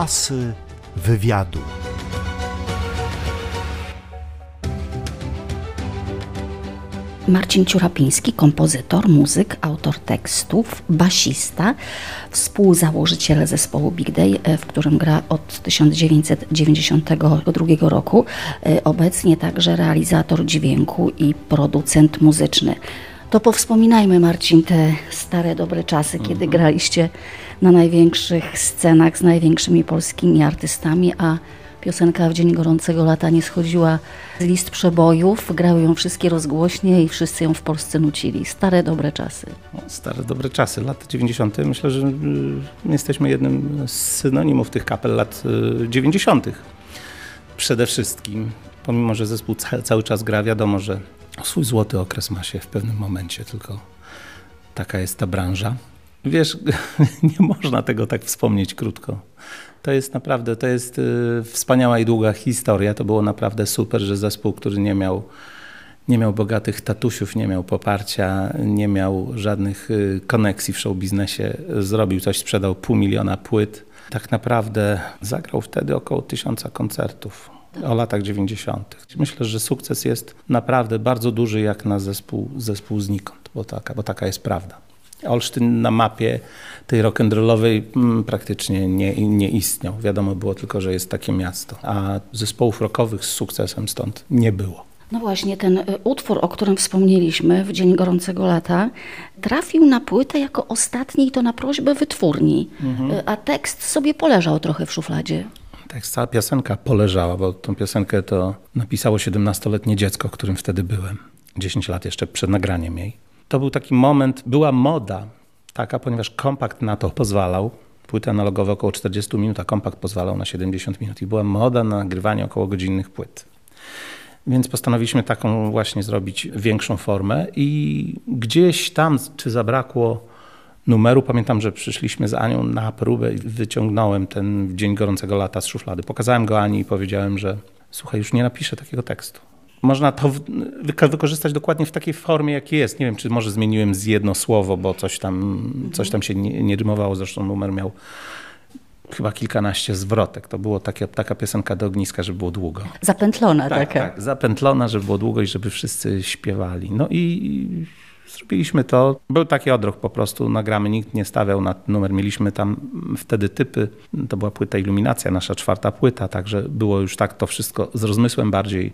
Asy wywiadu. Marcin Ciurapiński, kompozytor, muzyk, autor tekstów, basista, współzałożyciel zespołu Big Day, e, w którym gra od 1992 roku. E, obecnie także realizator dźwięku i producent muzyczny. To powspominajmy, Marcin, te stare, dobre czasy, kiedy mhm. graliście na największych scenach z największymi polskimi artystami, a piosenka w Dzień Gorącego Lata nie schodziła z list przebojów. Grały ją wszystkie rozgłośnie i wszyscy ją w Polsce nucili. Stare, dobre czasy. stare, dobre czasy. Lata 90. Myślę, że my jesteśmy jednym z synonimów tych kapel lat 90. Y, Przede wszystkim, pomimo, że zespół cały czas gra, wiadomo, że swój złoty okres ma się w pewnym momencie, tylko taka jest ta branża. Wiesz, nie można tego tak wspomnieć krótko. To jest naprawdę, to jest y, wspaniała i długa historia. To było naprawdę super, że zespół, który nie miał, nie miał bogatych tatusiów, nie miał poparcia, nie miał żadnych y, koneksji w show biznesie, zrobił coś, sprzedał pół miliona płyt. Tak naprawdę zagrał wtedy około tysiąca koncertów o latach 90. Myślę, że sukces jest naprawdę bardzo duży jak na zespół, zespół znikąd, bo taka, bo taka jest prawda. Olsztyn na mapie tej rock'n'rollowej mm, praktycznie nie, nie istniał. Wiadomo było tylko, że jest takie miasto, a zespołów rockowych z sukcesem stąd nie było. No właśnie, ten y, utwór, o którym wspomnieliśmy w Dzień Gorącego Lata, trafił na płytę jako ostatni i to na prośbę wytwórni, mhm. Y, a tekst sobie poleżał trochę w szufladzie. Tekst, cała piosenka poleżała, bo tą piosenkę to napisało 17-letnie dziecko, którym wtedy byłem. 10 lat jeszcze przed nagraniem jej to był taki moment, była moda taka, ponieważ kompakt na to pozwalał. Płyty analogowe około 40 minut, a kompakt pozwalał na 70 minut. I była moda na nagrywanie około godzinnych płyt. Więc postanowiliśmy taką właśnie zrobić większą formę i gdzieś tam, czy zabrakło numeru, pamiętam, że przyszliśmy z Anią na próbę i wyciągnąłem ten Dzień Gorącego Lata z szuflady. Pokazałem go Ani i powiedziałem, że słuchaj, już nie napiszę takiego tekstu można to wykorzystać dokładnie w takiej formie, jak jest. Nie wiem, czy może zmieniłem z jedno słowo, bo coś tam, coś tam się nie, nie rymowało. Zresztą numer miał chyba kilkanaście zwrotek. To było takie, taka piosenka do ogniska, żeby było długo. Zapętlona tak, taka. Tak, zapętlona, żeby było długo i żeby wszyscy śpiewali. No i zrobiliśmy to. Był taki odruch po prostu, nagramy, nikt nie stawiał na numer. Mieliśmy tam wtedy typy, to była płyta Iluminacja, nasza czwarta płyta, także było już tak to wszystko z rozmysłem bardziej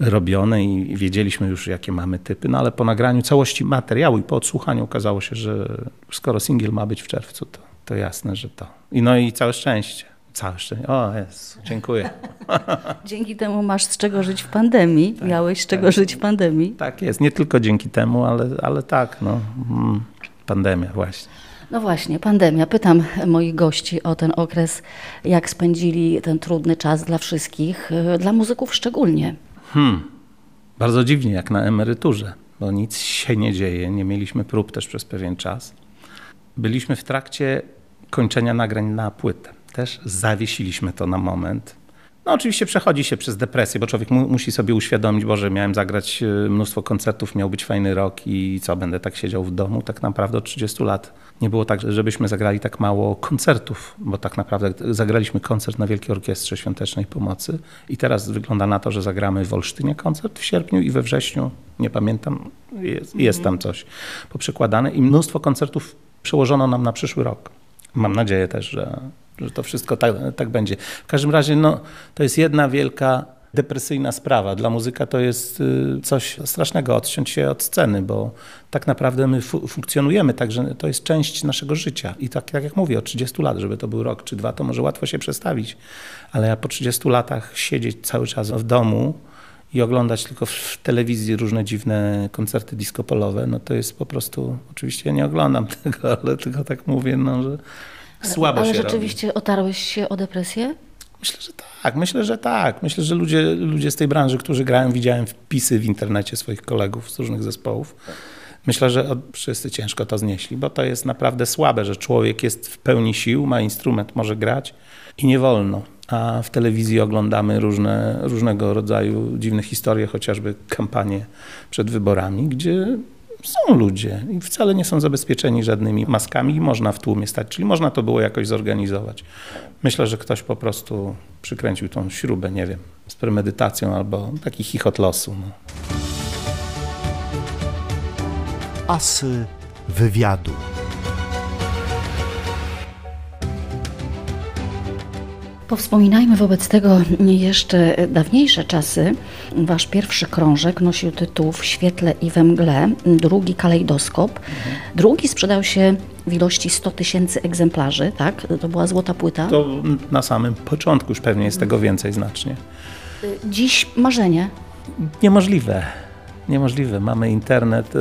robione i wiedzieliśmy już, jakie mamy typy, no ale po nagraniu całości materiału i po odsłuchaniu okazało się, że skoro singiel ma być w czerwcu, to, to jasne, że to. I no i całe szczęście. Całe szczęście. O, jest. Dziękuję. Dzięki temu masz z czego żyć w pandemii. Tak, Miałeś z czego tak, żyć w pandemii. Tak jest. Nie tylko dzięki temu, ale, ale tak. No. Mm, pandemia właśnie. No właśnie, pandemia. Pytam moich gości o ten okres, jak spędzili ten trudny czas dla wszystkich, dla muzyków szczególnie. Hmm, bardzo dziwnie, jak na emeryturze, bo nic się nie dzieje. Nie mieliśmy prób też przez pewien czas. Byliśmy w trakcie kończenia nagrań na płytę. Też zawiesiliśmy to na moment. No oczywiście przechodzi się przez depresję, bo człowiek mu, musi sobie uświadomić, bo że miałem zagrać e, mnóstwo koncertów, miał być fajny rok i co, będę tak siedział w domu? Tak naprawdę od 30 lat nie było tak, żebyśmy zagrali tak mało koncertów, bo tak naprawdę zagraliśmy koncert na Wielkiej Orkiestrze Świątecznej Pomocy i teraz wygląda na to, że zagramy w Olsztynie koncert w sierpniu i we wrześniu, nie pamiętam, jest, jest tam coś poprzekładane i mnóstwo koncertów przełożono nam na przyszły rok. Mam nadzieję też, że, że to wszystko tak, tak będzie. W każdym razie no, to jest jedna wielka depresyjna sprawa. Dla muzyka to jest y, coś strasznego, odciąć się od sceny, bo tak naprawdę my fu funkcjonujemy, także to jest część naszego życia. I tak, tak jak mówię, od 30 lat, żeby to był rok czy dwa, to może łatwo się przestawić, ale ja po 30 latach siedzieć cały czas w domu i oglądać tylko w telewizji różne dziwne koncerty disco-polowe, no to jest po prostu, oczywiście ja nie oglądam tego, ale tylko tak mówię, no, że słabo ale, ale się rzeczywiście robi. otarłeś się o depresję? Myślę, że tak, myślę, że tak. Myślę, że ludzie, ludzie z tej branży, którzy grają, widziałem wpisy w internecie swoich kolegów z różnych zespołów. Myślę, że wszyscy ciężko to znieśli, bo to jest naprawdę słabe, że człowiek jest w pełni sił, ma instrument, może grać i nie wolno. A w telewizji oglądamy różne, różnego rodzaju dziwne historie, chociażby kampanie przed wyborami, gdzie Są ludzie i wcale nie są zabezpieczeni żadnymi maskami i można w tłumie stać, czyli można to było jakoś zorganizować. Myślę, że ktoś po prostu przykręcił tą śrubę, nie wiem, z premedytacją albo taki chichot losu. No. Asy wywiadu. Powspominajmy wobec tego jeszcze dawniejsze czasy. Wasz pierwszy krążek nosił tytuł W świetle i we mgle, drugi kalejdoskop. Drugi sprzedał się w ilości 100 tysięcy egzemplarzy, tak? To była złota płyta. To na samym początku już pewnie jest tego więcej znacznie. Dziś marzenie. Niemożliwe. Niemożliwe. Mamy internet. y,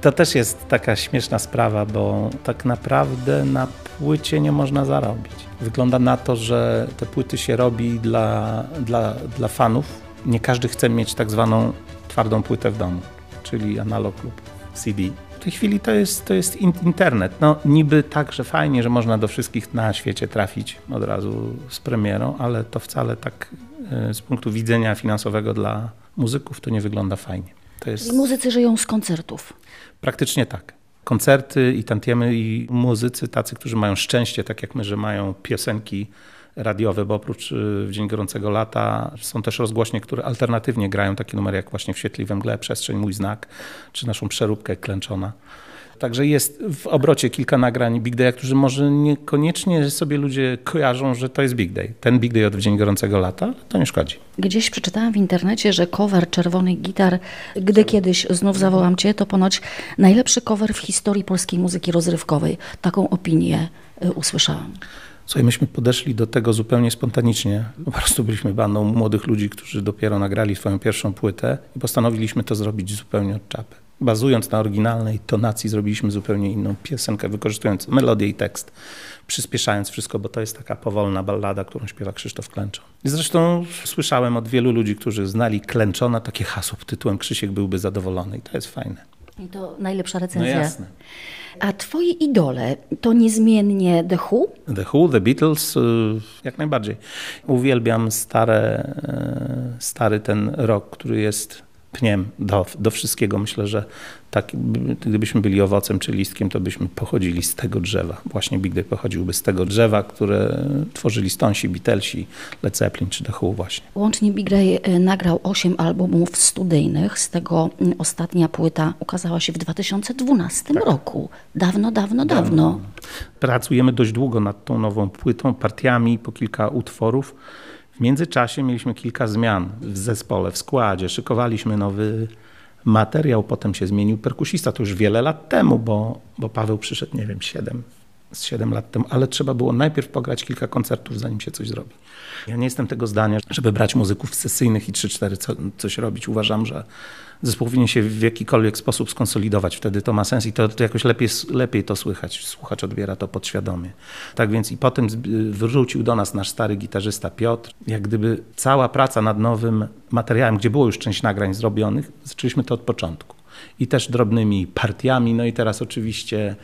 To też jest taka śmieszna sprawa, bo tak naprawdę na płycie nie można zarobić. Wygląda na to, że te płyty się robi dla, dla, dla fanów. Nie każdy chce mieć tak zwaną twardą płytę w domu, czyli analog lub CD. W tej chwili to jest, to jest in- internet. No niby tak, że fajnie, że można do wszystkich na świecie trafić od razu z premierą, ale to wcale tak y, z punktu widzenia finansowego dla muzyków to nie wygląda fajnie. To jest I muzycy żyją z koncertów. praktycznie tak. Koncerty i tantiemy i muzycy tacy, którzy mają szczęście, tak jak my, że mają piosenki radiowe, bo oprócz y, w Dzień Gorącego Lata są też rozgłośnie, które alternatywnie grają takie numery jak właśnie w Świetli we mgle, Przestrzeń, Mój Znak, czy naszą przeróbkę Klęczona. Także jest w obrocie kilka nagrań Big Day, którzy może niekoniecznie sobie ludzie kojarzą, że to jest Big Day. Ten Big Day od w Dzień Gorącego Lata, to nie szkodzi. Gdzieś przeczytałam w internecie, że cover czerwonych gitar, gdy kiedyś znów zawołam cię, to ponoć najlepszy cover w historii polskiej muzyki rozrywkowej. Taką opinię y, usłyszałam. Słuchaj, myśmy podeszli do tego zupełnie spontanicznie. Po prostu byliśmy bandą młodych ludzi, którzy dopiero nagrali swoją pierwszą płytę i postanowiliśmy to zrobić zupełnie od czapy. Bazując na oryginalnej tonacji, zrobiliśmy zupełnie inną piosenkę, wykorzystując melodię i tekst, przyspieszając wszystko, bo to jest taka powolna ballada, którą śpiewa Krzysztof Klęczon. I zresztą słyszałem od wielu ludzi, którzy znali Klęczona, takie hasło pod tytułem Krzysiek byłby zadowolony i to jest fajne. I to najlepsza No recenzja. jasne. A twoi idole to niezmiennie The Who? The Who, The Beatles, y, jak najbardziej. Uwielbiam stare, y, stary ten rok, który jest pniem do, do wszystkiego. Myślę, że tak, gdybyśmy byli owocem czy listkiem, to byśmy pochodzili z tego drzewa. Właśnie Big Day pochodziłby z tego drzewa, które tworzyli Stonsi, Beatlesi, Led Zeppelin czy The Who właśnie. Łącznie Big Day y, nagrał 8 albumów studyjnych, z tego ostatnia płyta ukazała się w 2012 Tak. roku. Dawno, dawno, dawno. Pracujemy dość długo nad tą nową płytą, partiami, po kilka utworów. W międzyczasie mieliśmy kilka zmian w zespole, w składzie. Szykowaliśmy nowy materiał, potem się zmienił perkusista. To już wiele lat temu, bo, bo Paweł przyszedł, nie wiem, 7, z 7 lat temu, ale trzeba było najpierw pograć kilka koncertów, zanim się coś zrobi. Ja nie jestem tego zdania, żeby brać muzyków sesyjnych i 3-4 co, coś robić. Uważam, że zespół powinien się w jakikolwiek sposób skonsolidować. Wtedy to ma sens i to, to jakoś lepiej, lepiej to słychać. Słuchacz odbiera to podświadomie. Tak więc i potem wrócił do nas nasz stary gitarzysta Piotr. Jak gdyby cała praca nad nowym materiałem, gdzie było już część nagrań zrobionych, zaczęliśmy to od początku. I też drobnymi partiami. No i teraz oczywiście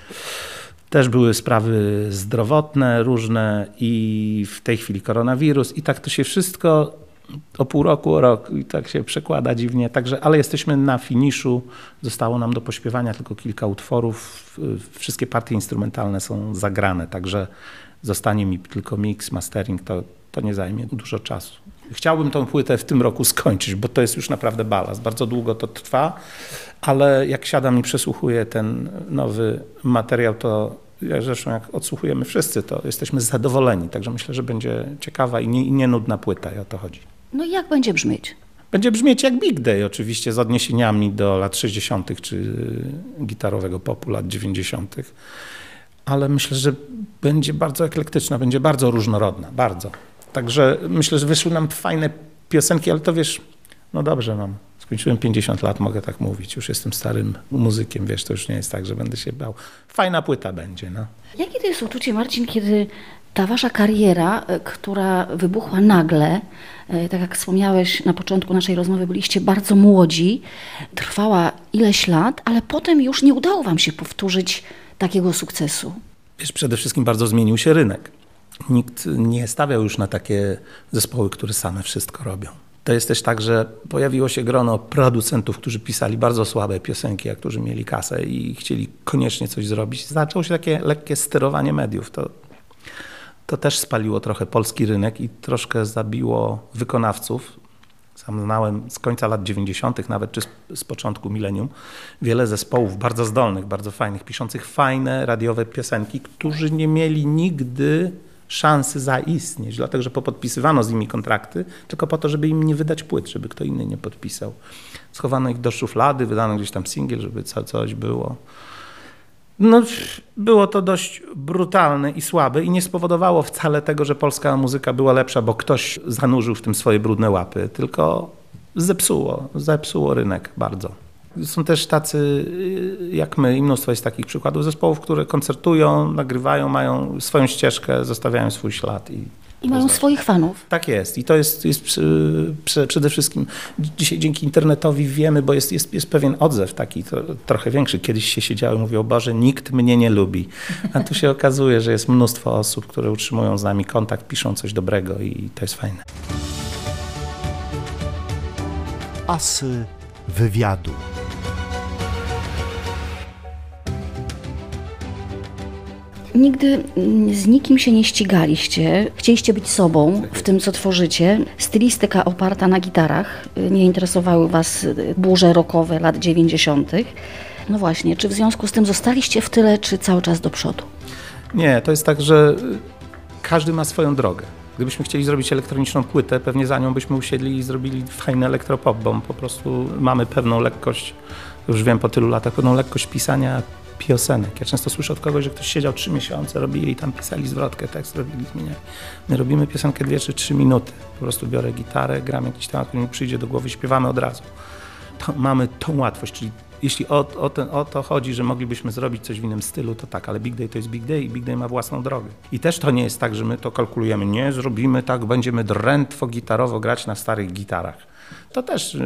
też były sprawy zdrowotne różne i w tej chwili koronawirus i tak to się wszystko o pół roku, o rok i tak się przekłada dziwnie. Także, ale jesteśmy na finiszu. Zostało nam do pośpiewania tylko kilka utworów. Wszystkie partie instrumentalne są zagrane, także zostanie mi tylko mix, mastering, to, to nie zajmie dużo czasu. Chciałbym tą płytę w tym roku skończyć, bo to jest już naprawdę balast. Bardzo długo to trwa, ale jak siadam i przesłuchuję ten nowy materiał, to zresztą jak odsłuchujemy wszyscy, to jesteśmy zadowoleni. Także myślę, że będzie ciekawa i nie, i nie nudna płyta i o to chodzi. No i jak będzie brzmieć? Będzie brzmieć jak Big Day, oczywiście z odniesieniami do lat 60. czy gitarowego popu lat 90. Ale myślę, że będzie bardzo eklektyczna, będzie bardzo różnorodna, bardzo. Także myślę, że wyszły nam fajne piosenki, ale to wiesz, no dobrze mam. Skończyłem 50 lat, mogę tak mówić. Już jestem starym muzykiem, wiesz, to już nie jest tak, że będę się bał. Fajna płyta będzie, no. Jakie to jest uczucie, Marcin, kiedy ta wasza kariera, e, która wybuchła nagle, e, tak jak wspomniałeś na początku naszej rozmowy, byliście bardzo młodzi, trwała ileś lat, ale potem już nie udało wam się powtórzyć takiego sukcesu. Wiesz, przede wszystkim bardzo zmienił się rynek. Nikt nie stawiał już na takie zespoły, które same wszystko robią. To jest też tak, że pojawiło się grono producentów, którzy pisali bardzo słabe piosenki, a którzy mieli kasę i chcieli koniecznie coś zrobić. Zaczęło się takie lekkie sterowanie mediów. To, to też spaliło trochę polski rynek i troszkę zabiło wykonawców. Sam znałem z końca lat 90., nawet czy z, z początku milenium, wiele zespołów bardzo zdolnych, bardzo fajnych, piszących fajne radiowe piosenki, którzy nie mieli nigdy szansy zaistnieć, dlatego że popodpisywano z nimi kontrakty, tylko po to, żeby im nie wydać płyt, żeby kto inny nie podpisał. Schowano ich do szuflady, wydano gdzieś tam singiel, żeby coś było. No, było to dość brutalne i słabe i nie spowodowało wcale tego, że polska muzyka była lepsza, bo ktoś zanurzył w tym swoje brudne łapy, tylko zepsuło, zepsuło rynek bardzo. Są też tacy y, jak my i mnóstwo jest takich przykładów zespołów, które koncertują, nagrywają, mają swoją ścieżkę, zostawiają swój ślad i I mają swoich fanów. tak jest. I to jest, jest przy, przy, przede wszystkim dzisiaj dzięki internetowi wiemy, bo jest, jest, jest pewien odzew taki to, trochę większy. Kiedyś się siedziało i mówiło, o Boże, nikt mnie nie lubi. A tu się okazuje, że jest mnóstwo osób, które utrzymują z nami kontakt, piszą coś dobrego i to jest fajne. Asy wywiadu. Nigdy mm, z nikim się nie ścigaliście. Chcieliście być sobą w tym, co tworzycie. Stylistyka oparta na gitarach. Nie interesowały Was burze rockowe lat 90. No właśnie, czy w związku z tym zostaliście w tyle, czy cały czas do przodu? Nie, to jest tak, że każdy ma swoją drogę. Gdybyśmy chcieli zrobić elektroniczną płytę, pewnie za nią byśmy usiedli i zrobili fajny elektropop, bo po prostu mamy pewną lekkość, już wiem po tylu latach, pewną lekkość pisania piosenek. Ja często słyszę od kogoś, że ktoś siedział trzy miesiące, robili tam pisali zwrotkę, tekst robili, zmieniali. My robimy piosenkę dwie czy trzy minuty. Po prostu biorę gitarę, gram jakiś temat, który mi przyjdzie do głowy, śpiewamy od razu. To, mamy tą łatwość, czyli jeśli o, o, ten, o to chodzi, że moglibyśmy zrobić coś w innym stylu, to tak, ale Big Day to jest Big Day i Big Day ma własną drogę. I też to nie jest tak, że my to kalkulujemy, nie zrobimy tak, będziemy drętwo gitarowo grać na starych gitarach. To też yy,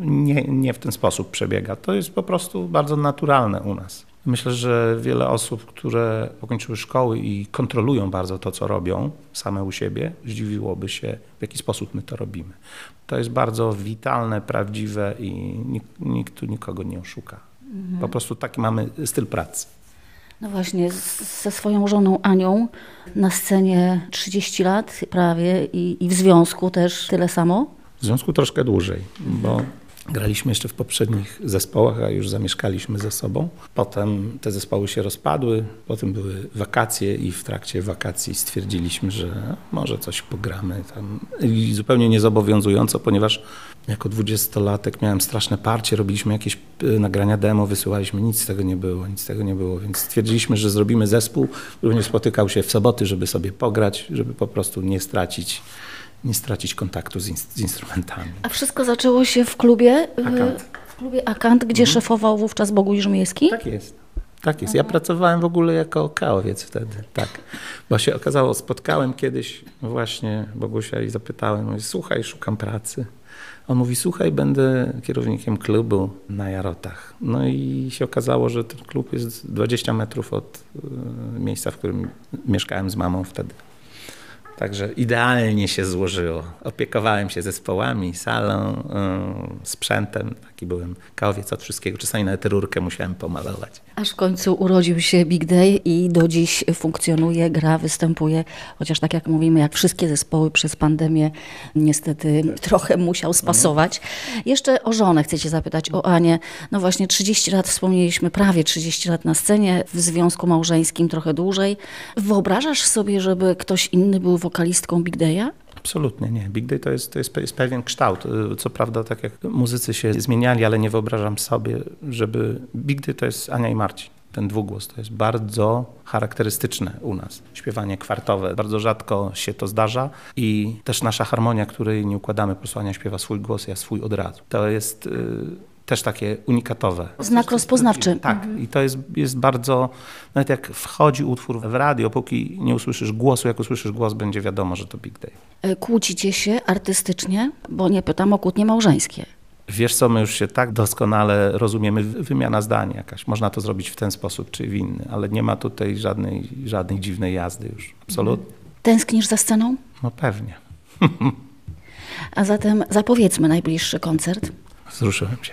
nie, nie w ten sposób przebiega. To jest po prostu bardzo naturalne u nas. Myślę, że wiele osób, które pokończyły szkoły i kontrolują bardzo to, co robią same u siebie, zdziwiłoby się, w jaki sposób my to robimy. To jest bardzo witalne, prawdziwe i nikt, nikt tu nikogo nie oszuka. Po prostu taki mamy styl pracy. No właśnie, z, ze swoją żoną Anią na scenie 30 lat prawie i, i w związku też tyle samo. W związku troszkę dłużej, bo graliśmy jeszcze w poprzednich zespołach, a już zamieszkaliśmy ze sobą. Potem te zespoły się rozpadły, potem były wakacje i w trakcie wakacji stwierdziliśmy, że może coś pogramy tam. I zupełnie niezobowiązująco, ponieważ jako dwudziestolatek miałem straszne parcie, robiliśmy jakieś y, nagrania demo, wysyłaliśmy, nic z tego nie było, nic z tego nie było, więc stwierdziliśmy, że zrobimy zespół, który nie spotykał się w soboty, żeby sobie pograć, żeby po prostu nie stracić nie stracić kontaktu z, in- z instrumentami. A wszystko zaczęło się w klubie, Akant. w klubie Akant, gdzie szefował wówczas Boguś Żmijewski. Tak jest. Tak jest. Ja pracowałem w ogóle jako kałowiec wtedy, tak. Bo się okazało, spotkałem kiedyś właśnie Bogusia i zapytałem, słuchaj, szukam pracy. On mówi, słuchaj, będę kierownikiem klubu na Jarotach. No i się okazało, że ten klub jest 20 metrów od y, miejsca, w którym mieszkałem z mamą wtedy. Także idealnie się złożyło. Opiekowałem się zespołami, salą, y, sprzętem. Taki byłem kałowiec od wszystkiego. Czasami nawet rurkę musiałem pomalować. Aż w końcu urodził się Big Day i do dziś funkcjonuje, gra, występuje. Chociaż tak jak mówimy, jak wszystkie zespoły przez pandemię niestety trochę musiał spasować. Jeszcze o żonę chcę cię zapytać, o Anię. No właśnie 30 lat wspomnieliśmy, prawie 30 lat na scenie, w związku małżeńskim trochę dłużej. Wyobrażasz sobie, żeby ktoś inny był wokalistką Big Day'a? Absolutnie nie. Big Day to jest, to jest, jest pewien kształt. Y, Co prawda, tak jak muzycy się zmieniali, ale nie wyobrażam sobie, żeby. Big Day to jest Ania i Marcin. Ten dwugłos to jest bardzo charakterystyczne u nas. Śpiewanie kwartowe. Bardzo rzadko się to zdarza i też nasza harmonia, której nie układamy. Po prostu Ania śpiewa swój głos, ja swój od razu. To jest. Też takie unikatowe. Znak rozpoznawczy. Tak, i to jest, jest bardzo, nawet jak wchodzi utwór w radio, póki nie usłyszysz głosu, jak usłyszysz głos, będzie wiadomo, że to Big Day. E, Kłócicie się artystycznie, bo nie pytam o kłótnie małżeńskie. Wiesz co, my już się tak doskonale rozumiemy, wy- wymiana zdań jakaś. Można to zrobić w ten sposób czy w inny, ale nie ma tutaj żadnej, żadnej dziwnej jazdy już. Absolutnie. Tęsknisz za sceną? No pewnie. A zatem zapowiedzmy najbliższy koncert. Wzruszyłem się.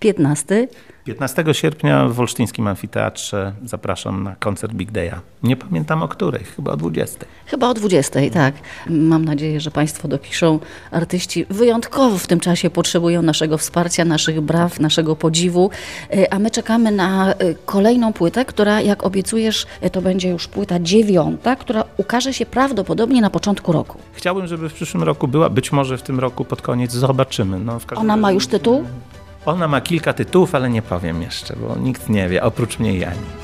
15. 15 sierpnia w Olsztyńskim Amfiteatrze zapraszam na koncert Big Day'a. Nie pamiętam o której, chyba o 20. Chyba o 20, tak. Mam nadzieję, że Państwo dopiszą. Artyści wyjątkowo w tym czasie potrzebują naszego wsparcia, naszych braw, naszego podziwu. E, A my czekamy na e, kolejną płytę, która, jak obiecujesz, e, to będzie już płyta dziewiąta, która ukaże się prawdopodobnie na początku roku. Chciałbym, żeby w przyszłym roku była, być może w tym roku pod koniec, zobaczymy. No, Ona ma już tytuł? Ona ma kilka tytułów, ale nie powiem jeszcze, bo nikt nie wie, oprócz mnie i Ani.